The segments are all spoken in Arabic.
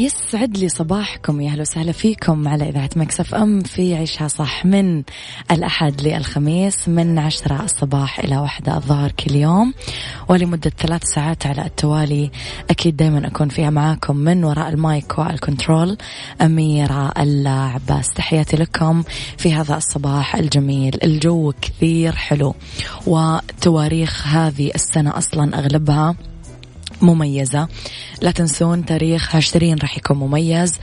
يسعد لي صباحكم يا أهلا وسهلا فيكم على إذاعة Mix FM في عيشها صح من الأحد للخميس من عشرة الصباح إلى واحدة الظهر كل يوم. ولمدة ثلاث ساعات على التوالي أكيد دائما أكون فيها معاكم من وراء ال mic وال control. أميرة العباس تحياتي لكم في هذا الصباح الجميل. الجو كثير حلو وتواريخ هذه السنة أصلا أغلبها مميزة. لا تنسون تاريخ عشرين راح يكون مميز.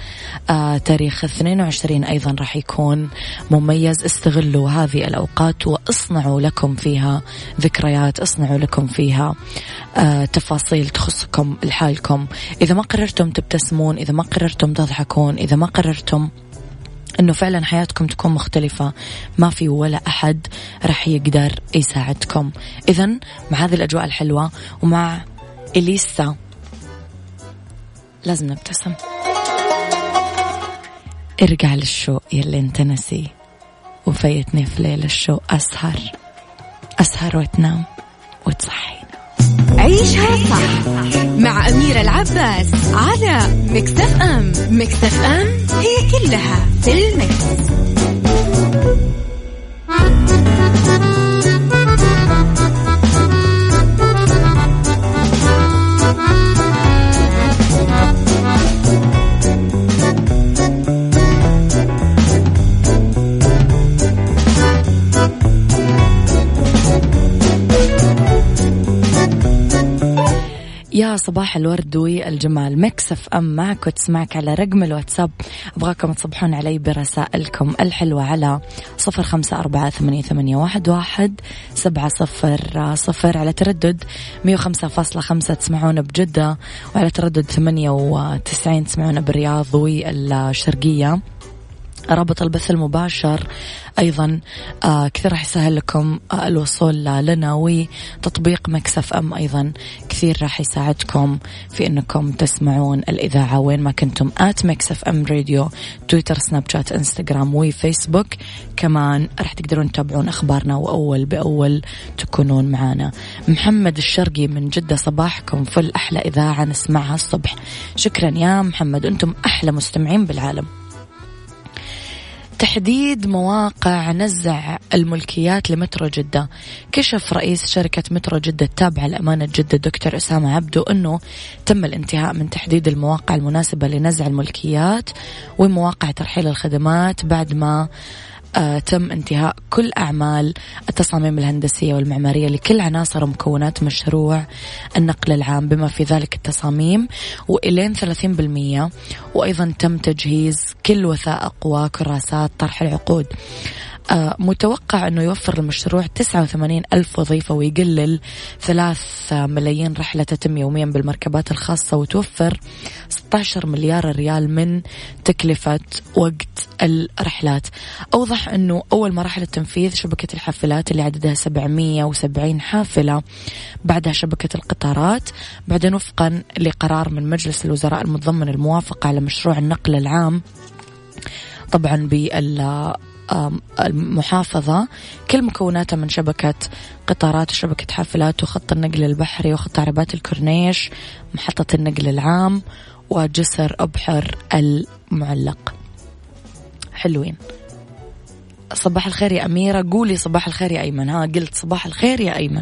آه تاريخ 22 أيضا راح يكون مميز. استغلوا هذه الأوقات وأصنعوا لكم فيها ذكريات أصنعوا لكم فيها آه تفاصيل تخصكم لحالكم. إذا ما قررتم تبتسمون إذا ما قررتم تضحكون إذا ما قررتم إنه فعلا حياتكم تكون مختلفة ما في ولا أحد راح يقدر يساعدكم. اذا مع هذه الأجواء الحلوة ومع إليسا لازم نبتسم ارجع للشوق يلي انت نسي وفيتني في ليل الشوق أسهر أسهر وتنام وتصحينا عيشها صح. مع أميرة العباس على مكتف أم مكتف أم هي كلها في المكس. يا صباح الورد والجمال. Mix FM معك وتسمعك على رقم الواتساب. أبغاكم تصبحون علي برسائلكم الحلوة على صفر خمسة أربعة ثمانية, ثمانية واحد, واحد سبعة صفر صفر على تردد مية وخمسة فاصلة خمسة تسمعون بجدة وعلى تردد ثمانية وتسعين تسمعون بالرياض والشرقية. رابط البث المباشر. أيضا آه كثير راح يسهل لكم آه الوصول لنا وتطبيق Mix FM أيضا. كثير راح يساعدكم في أنكم تسمعون الإذاعة وين ما كنتم. at Mix FM Radio تويتر سناب شات إنستغرام وفيسبوك. كمان راح تقدرون تتابعون أخبارنا وأول بأول تكونون معنا محمد الشرقي من جدة صباحكم. فل أحلى إذاعة نسمعها الصبح. شكرا يا محمد. أنتم أحلى مستمعين بالعالم. تحديد مواقع نزع الملكيات لمترو جدة. كشف رئيس شركة مترو جدة التابعة لأمانة جدة دكتور أسامة عبدو أنه تم الانتهاء من تحديد المواقع المناسبة لنزع الملكيات ومواقع ترحيل الخدمات بعد ما تم انتهاء كل أعمال التصاميم الهندسية والمعمارية لكل عناصر ومكونات مشروع النقل العام بما في ذلك التصاميم وإلين 30% وأيضا تم تجهيز كل وثائق وكراسات طرح العقود. آه، متوقع أنه يوفر المشروع 89 ألف وظيفة ويقلل 3 ملايين رحلة تتم يوميا بالمركبات الخاصة وتوفر 16 مليار ريال من تكلفة وقت الرحلات. أوضح أنه أول مراحل التنفيذ شبكة الحافلات اللي عددها 770 حافلة بعدها شبكة القطارات بعدين وفقا لقرار من مجلس الوزراء المتضمن الموافقة على مشروع النقل العام طبعا بال المحافظة. كل مكوناتها من شبكة قطارات وشبكة حافلات وخط النقل البحري وخط عربات الكورنيش محطة النقل العام وجسر أبحر المعلق. حلوين. صباح الخير يا أميرة. قولي صباح الخير يا أيمن. ها قلت صباح الخير يا أيمن.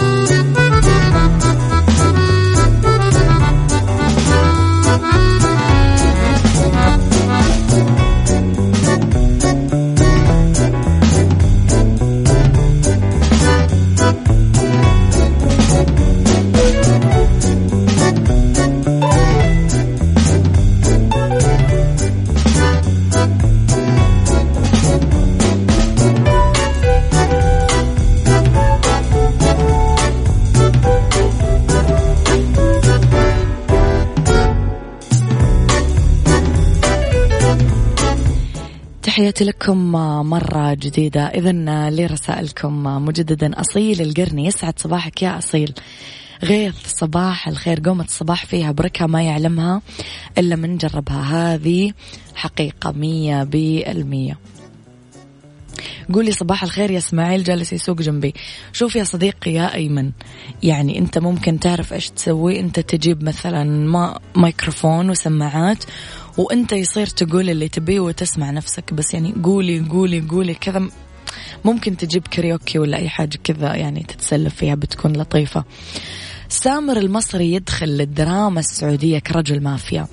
لكم مرة جديدة. إذا لرسائلكم مجددا. أصيل القرني يسعد صباحك يا أصيل. غيث صباح الخير قومة الصباح فيها بركة ما يعلمها إلا من جربها. هذه حقيقة مية بالمية. قولي صباح الخير يا إسماعيل جالس يسوق جنبي. شوف يا صديقي يا أيمن يعني أنت ممكن تعرف إيش تسوي. أنت تجيب مثلا ما مايكروفون وسماعات وانت يصير تقول اللي تبيه وتسمع نفسك بس يعني قولي قولي قولي كذا. ممكن تجيب كاريوكي ولا أي حاجة كذا يعني تتسلى فيها بتكون لطيفة. سامر المصري يدخل للدراما السعودية كرجل مافيا.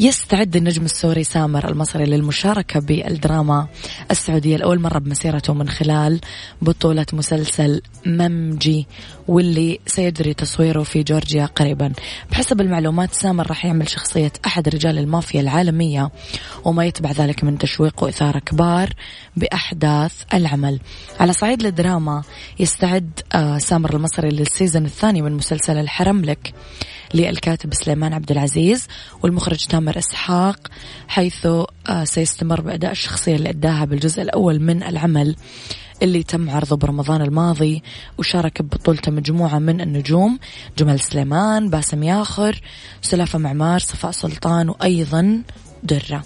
يستعد النجم السوري سامر المصري للمشاركة بالدراما السعودية لأول مرة بمسيرته من خلال بطولة مسلسل ممجي واللي سيجري تصويره في جورجيا قريبا. بحسب المعلومات سامر راح يعمل شخصية أحد رجال المافيا العالمية وما يتبع ذلك من تشويق وإثارة كبار بأحداث العمل. على صعيد الدراما يستعد آه، سامر المصري لل season الثاني من مسلسل الحرملك للكاتب سليمان عبد العزيز والمخرج تامر إسحاق حيث آه، سيستمر بأداء الشخصية اللي أداها بالجزء الأول من العمل اللي تم عرضه برمضان الماضي وشارك ببطولته مجموعة من النجوم جمال سليمان باسم ياخر سلافة معمار صفاء سلطان وأيضا درة.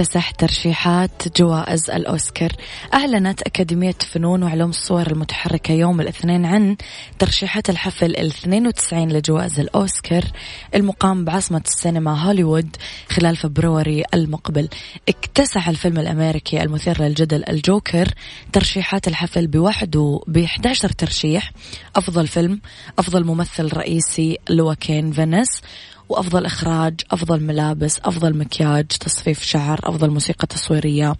يكتسح ترشيحات جوائز الأوسكار. أعلنت أكاديمية فنون وعلوم الصور المتحركة يوم الاثنين عن ترشيحات الحفل ال 92 لجوائز الأوسكار المقام بعاصمة السينما هوليوود خلال فبراير المقبل. اكتسح الفيلم الأمريكي المثير للجدل الجوكر ترشيحات الحفل بواحد ب 11 ترشيح. أفضل فيلم أفضل ممثل رئيسي لواكين فينيس وأفضل إخراج أفضل ملابس أفضل مكياج تصفيف شعر أفضل موسيقى تصويرية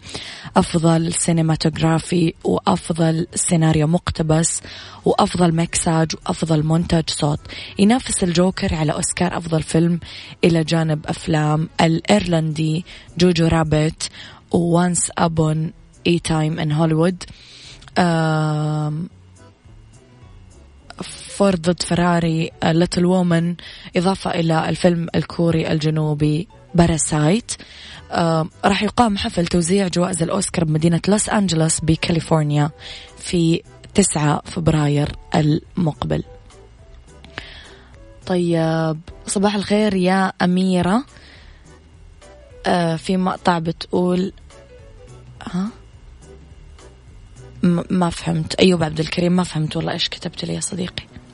أفضل cinematography وأفضل سيناريو مقتبس وأفضل مكساج وأفضل مونتاج صوت. ينافس الجوكر على أوسكار أفضل فيلم إلى جانب أفلام الإيرلندي Jojo Rabbit و Once Upon a Time in Hollywood فورد ضد فراري Little Women إضافة إلى الفيلم الكوري الجنوبي Parasite آه راح يقام حفل توزيع جوائز الأوسكار بمدينة لوس أنجلوس بكاليفورنيا في 9 فبراير المقبل. طيب صباح الخير يا أميرة. آه في مقطع بتقول ها؟ ما فهمت. أيوب عبد الكريم ما فهمت والله إيش كتبت لي يا صديقي.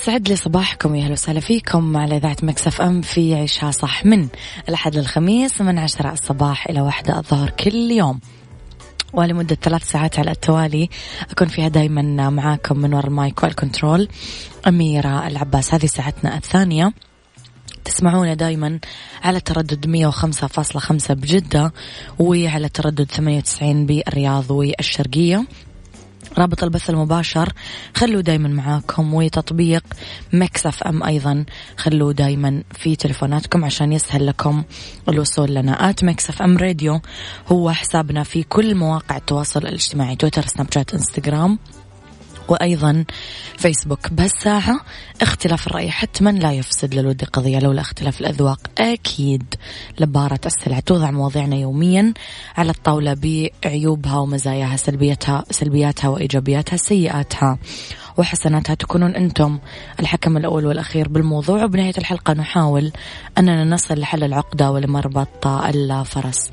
يسعد لي صباحكم يا أهلا وسهلا فيكم على إذاعة Mix FM في عيشها صح من الأحد للخميس من عشرة الصباح إلى واحدة الظهر كل يوم. ولمدة ثلاث ساعات على التوالي أكون فيها دايما معاكم من وراء ال mic وال control. أميرة العباس هذه ساعتنا الثانية. تسمعونا دايما على تردد 105.5 بجدة وعلى تردد 98 بالرياض والشرقية. رابط البث المباشر خلوا دايما معاكم وتطبيق Mix FM أيضا. خلوا دايما في تلفوناتكم عشان يسهل لكم الوصول لنا. at Mix FM Radio هو حسابنا في كل مواقع التواصل الاجتماعي تويتر سناب شات إنستغرام. وأيضا فيسبوك. بهالساعة اختلاف الرأي حتما لا يفسد للود قضية لولا اختلاف الأذواق. أكيد لبارت السلع توضع مواضيعنا يوميا على الطاولة بعيوبها ومزاياها سلبيتها سلبياتها وإيجابياتها سيئاتها وحسناتها. تكونون أنتم الحكم الأول والأخير بالموضوع. وبنهاية الحلقة نحاول أننا نصل لحل العقدة ولمربط الفرس.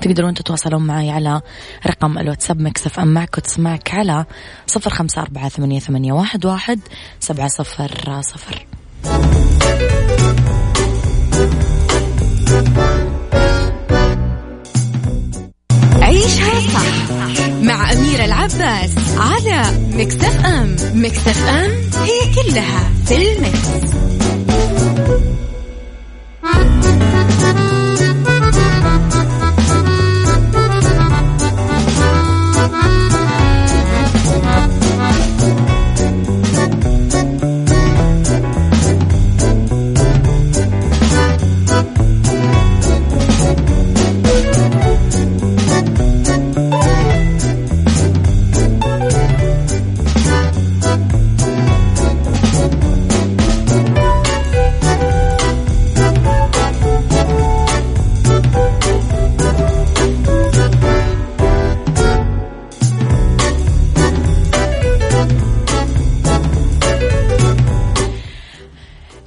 تقدرون تتواصلون معي على رقم الواتساب مكسف أم معك وتسمعك على صفر خمسة أربعة ثمانية, ثمانية واحد, واحد سبعة صفر صفر عيشها صح مع أميرة العباس على Mix FM Mix FM هي كلها في ال mix.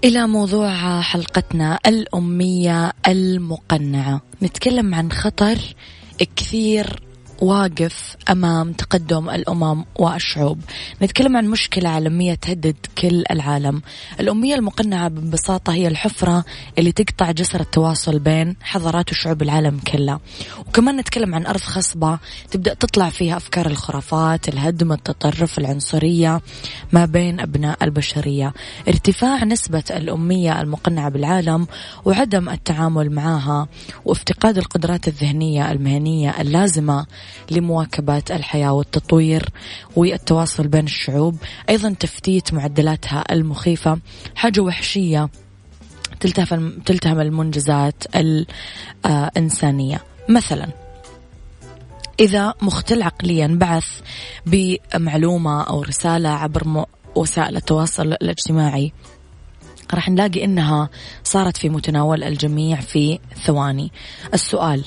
إلى موضوع حلقتنا الأمية المقنعة. نتكلم عن خطر كثير واقف أمام تقدم الأمم والشعوب. نتكلم عن مشكلة عالمية تهدد كل العالم. الأمية المقنعة ببساطة هي الحفرة اللي تقطع جسر التواصل بين حضارات وشعوب العالم كلها. وكمان نتكلم عن أرض خصبة تبدأ تطلع فيها أفكار الخرافات، الهدم، التطرف، العنصرية ما بين أبناء البشرية. ارتفاع نسبة الأمية المقنعة بالعالم وعدم التعامل معها وافتقاد القدرات الذهنية المهنية اللازمة لمواكبة الحياة والتطوير والتواصل بين الشعوب أيضا تفتيت معدلاتها المخيفة حاجة وحشية تلتهم تلتهم المنجزات الإنسانية مثلا إذا مختل عقليا بعث بمعلومة أو رسالة عبر وسائل التواصل الاجتماعي راح نلاقي إنها صارت في متناول الجميع في ثواني. السؤال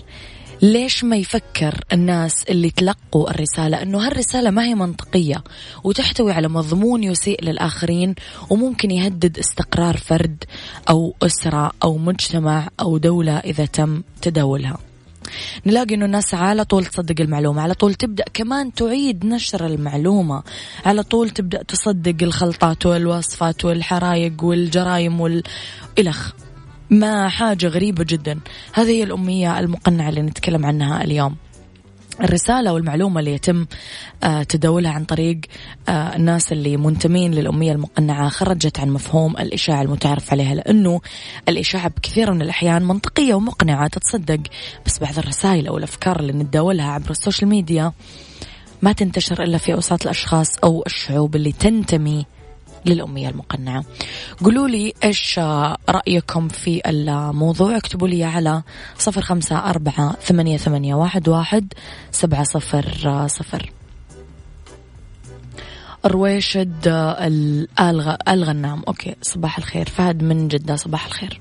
ليش ما يفكر الناس اللي تلقوا الرسالة؟ أنه هالرسالة ما هي منطقية وتحتوي على مضمون يسيء للآخرين وممكن يهدد استقرار فرد أو أسرة أو مجتمع أو دولة إذا تم تداولها. نلاقي إنه الناس على طول تصدق المعلومة على طول تبدأ كمان تعيد نشر المعلومة على طول تبدأ تصدق الخلطات والوصفات والحرايق والجرايم والإلخ ما حاجة غريبة جدا. هذه هي الأمية المقنعة اللي نتكلم عنها اليوم. الرسالة والمعلومة اللي يتم آه، تداولها عن طريق آه، الناس اللي منتمين للأمية المقنعة خرجت عن مفهوم الإشاعة المتعارف عليها لأنه الإشاعة بكثير من الأحيان منطقية ومقنعة تتصدق. بس بعض الرسائل أو الأفكار اللي نتداولها عبر ال social media ما تنتشر إلا في أوساط الأشخاص أو الشعوب اللي تنتمي للأمية المقنعة. قولوا لي إيش رأيكم في الموضوع؟ اكتبوا لي على صفر خمسة أربعة ثمانية, ثمانية واحد, واحد سبعة صفر صفر. رويشد الغ... الغنام. أوكي صباح الخير. فهد من جدة صباح الخير.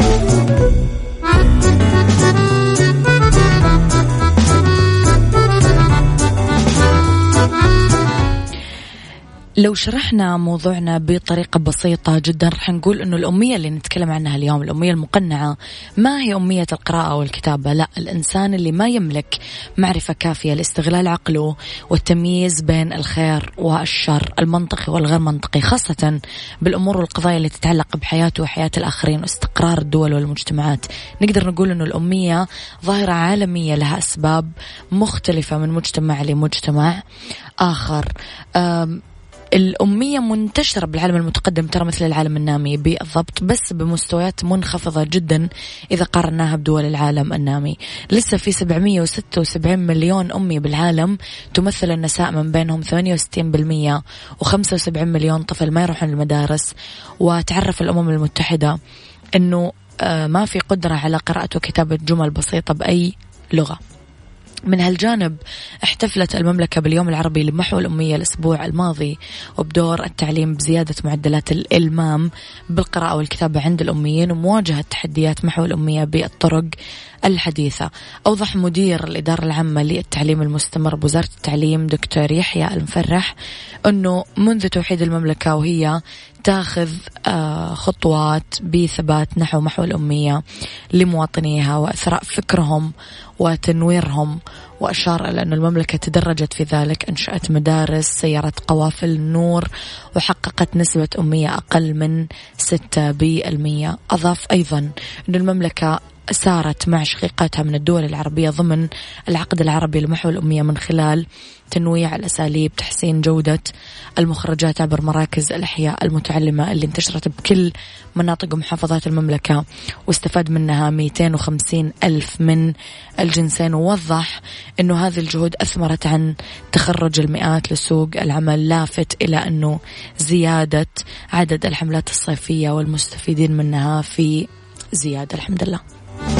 لو شرحنا موضوعنا بطريقة بسيطة جدا رح نقول أنه الأمية اللي نتكلم عنها اليوم الأمية المقنعة ما هي أمية القراءة والكتابة؟ لا الإنسان اللي ما يملك معرفة كافية لاستغلال عقله والتمييز بين الخير والشر المنطقي والغير منطقي خاصة بالأمور والقضايا اللي تتعلق بحياته وحياة الآخرين واستقرار الدول والمجتمعات. نقدر نقول أنه الأمية ظاهرة عالمية لها أسباب مختلفة من مجتمع لمجتمع آخر. الأمية منتشرة بالعالم المتقدم ترى مثل العالم النامي بالضبط بس بمستويات منخفضة جدا إذا قارناها بدول العالم النامي. لسه في 776 مليون أمي بالعالم تمثل النساء من بينهم 68% و75 مليون طفل ما يروحون المدارس. وتعرف الأمم المتحدة أنه آه، ما في قدرة على قراءة وكتابة جمل بسيطة بأي لغة. من هالجانب احتفلت المملكة باليوم العربي لمحو الأمية الأسبوع الماضي وبدور التعليم بزيادة معدلات الإلمام بالقراءة والكتابة عند الأميين ومواجهة تحديات محو الأمية بالطرق الحديثة. أوضح مدير الإدارة العامة للتعليم المستمر بوزارة التعليم دكتور يحيى المفرح أنه منذ توحيد المملكة وهي تاخذ آه، خطوات بثبات نحو محو الأمية لمواطنيها وإثراء فكرهم وتنويرهم. وأشار إلى أن المملكة تدرجت في ذلك أنشأت مدارس سيارة قوافل نور وحققت نسبة أمية أقل من 6% أضاف أيضا أن المملكة سارت مع شقيقاتها من الدول العربية ضمن العقد العربي لمحو الأمية من خلال تنويع الأساليب تحسين جودة المخرجات عبر مراكز الأحياء المتعلمة اللي انتشرت بكل مناطق ومحافظات المملكة واستفاد منها 250 ألف من الجنسين. ووضح أنه هذه الجهود أثمرت عن تخرج المئات لسوق العمل لافت إلى أنه زيادة عدد الحملات الصيفية والمستفيدين منها في زيادة الحمد لله.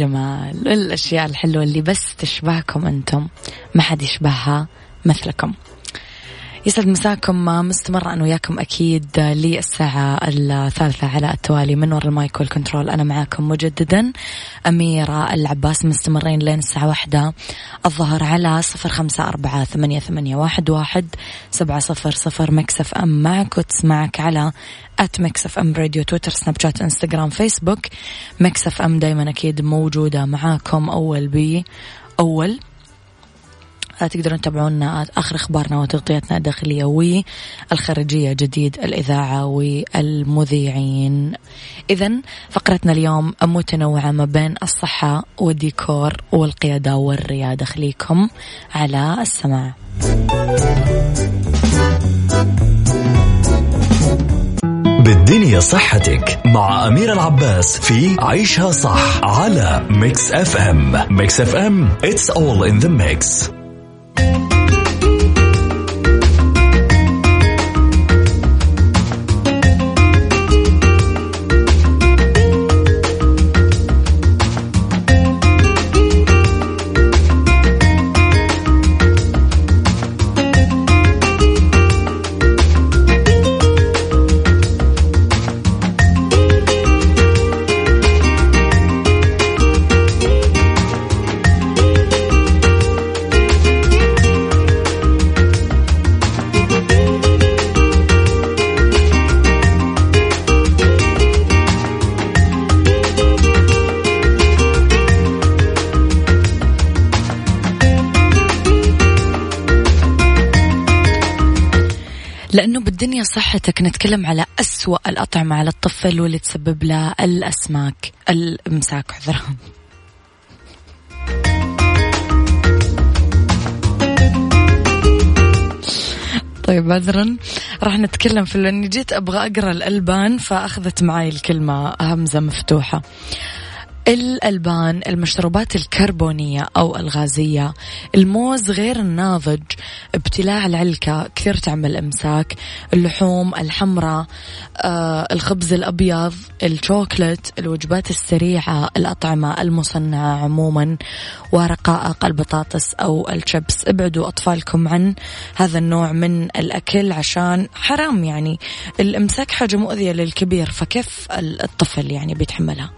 والجمال والأشياء الحلوة اللي بس تشبهكم أنتم ما حد يشبهها مثلكم. يسعد مساكم مستمرة أنا وياكم أكيد للساعة الثالثة على التوالي من وراء ال mic وال control. أنا معاكم مجددا أميرة العباس مستمرين لين الساعة واحدة. الظهر على صفر خمسة أربعة ثمانية, ثمانية واحد, واحد سبعة صفر صفر Mix FM معك وتسمعك على at Mix FM Radio تويتر سناب شات إنستغرام فيسبوك. مكسف إم دايما أكيد موجودة معاكم أول بي أول تقدرون تتابعونا آخر أخبارنا وتغطياتنا الداخلية والخارجية. جديد الإذاعة والمذيعين. إذا فقرتنا اليوم متنوعة ما بين الصحة والديكور والقيادة والريادة. خليكم على السماع. بالدنيا صحتك مع أمير العباس في عيشها صح على Mix FM Mix FM it's all in the mix. لأنه بالدنيا صحتك. نتكلم على أسوأ الأطعمة على الطفل واللي تسبب له الأسماك الإمساك عذرا. طيب عذرا. راح نتكلم في لاني جيت أبغى أقرأ الألبان فأخذت معي الكلمة همزة مفتوحة. الألبان المشروبات الكربونية أو الغازية الموز غير الناضج ابتلاع العلكة كثير تعمل إمساك اللحوم الحمراء آه، الخبز الأبيض الشوكولات الوجبات السريعة الأطعمة المصنعة عموما ورقائق البطاطس أو الشيبس. ابعدوا أطفالكم عن هذا النوع من الأكل عشان حرام يعني. الإمساك حاجة مؤذية للكبير فكيف الطفل يعني بيتحملها؟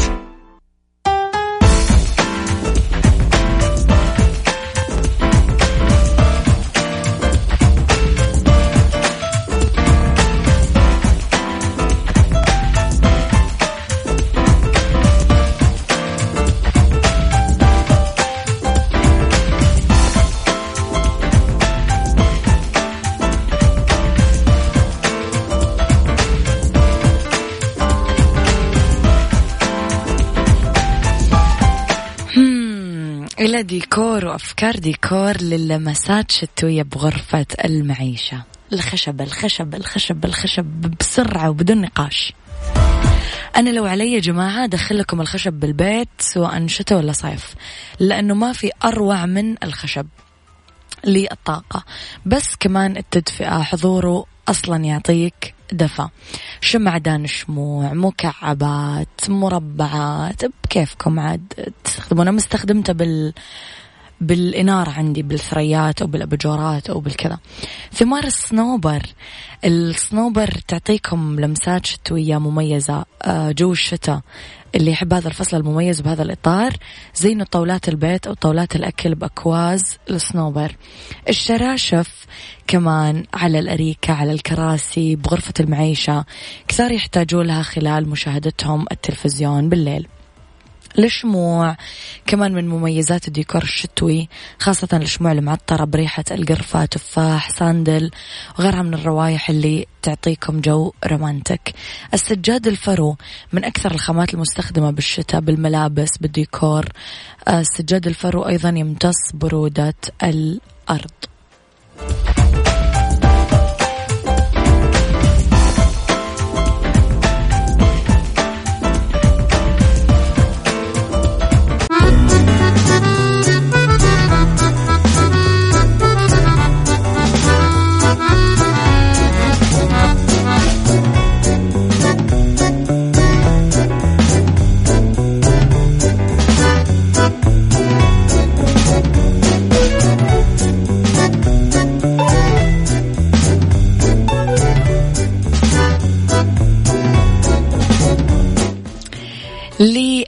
ديكور وأفكار ديكور للمسات شتوية بغرفة المعيشة. الخشب الخشب الخشب الخشب بسرعة وبدون نقاش. أنا لو علي جماعة أدخل لكم الخشب بالبيت سواء شتاء ولا صيف لأنه ما في أروع من الخشب للطاقة. بس كمان التدفئة حضوره أصلا يعطيك دفى شمعدان شموع؟ مكعبات؟ مربعات؟ بكيفكم عاد تستخدمونه؟ مستخدمته بال بالإنارة عندي بالثريات أو بالأبجورات أو بالكذا. ثمار الصنوبر. الصنوبر تعطيكم لمسات شتوية مميزة آه، جو الشتاء. اللي يحب هذا الفصل المميز بهذا الإطار زينوا طاولات البيت أو طاولات الأكل بأكواز الصنوبر الشراشف كمان على الأريكة على الكراسي بغرفة المعيشة. كثار يحتاجوا لها خلال مشاهدتهم التلفزيون بالليل. الشموع كمان من مميزات الديكور الشتوي خاصة الشموع المعطرة بريحة القرفة تفاح sandal وغيرها من الروائح اللي تعطيكم جو romantic. السجاد الفرو من أكثر الخامات المستخدمة بالشتاء بالملابس بالديكور. السجاد الفرو أيضا يمتص برودة الأرض.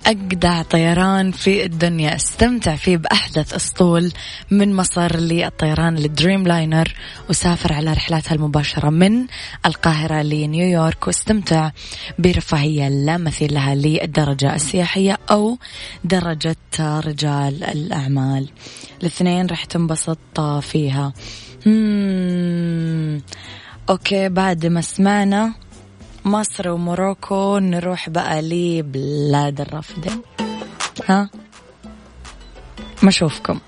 أجدع طيران في الدنيا. استمتع فيه بأحدث أسطول من مصر للطيران لل Dreamliner وسافر على رحلاتها المباشرة من القاهرة لنيويورك واستمتع برفاهية لا مثيل لها للدرجة السياحية أو درجة رجال الأعمال. الاثنين راح تنبسط فيها. okay بعد ما سمعنا مصر وموروكو نروح بقى لبلاد الرافدين ها؟ ما أشوفكم.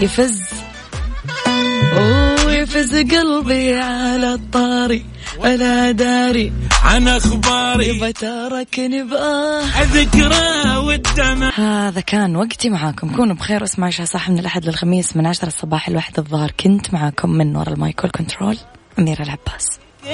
يفز. أوه يفز قلبي على الطاري ولا داري عن أخباري. بتركني باه ذكرى والدمع. هذا كان وقتي معاكم. كونوا بخير واسمعوا صح من الأحد للخميس من عشرة الصباح الواحد الظهر. كنت معاكم من وراء المايكل كنترول أميرة العباس.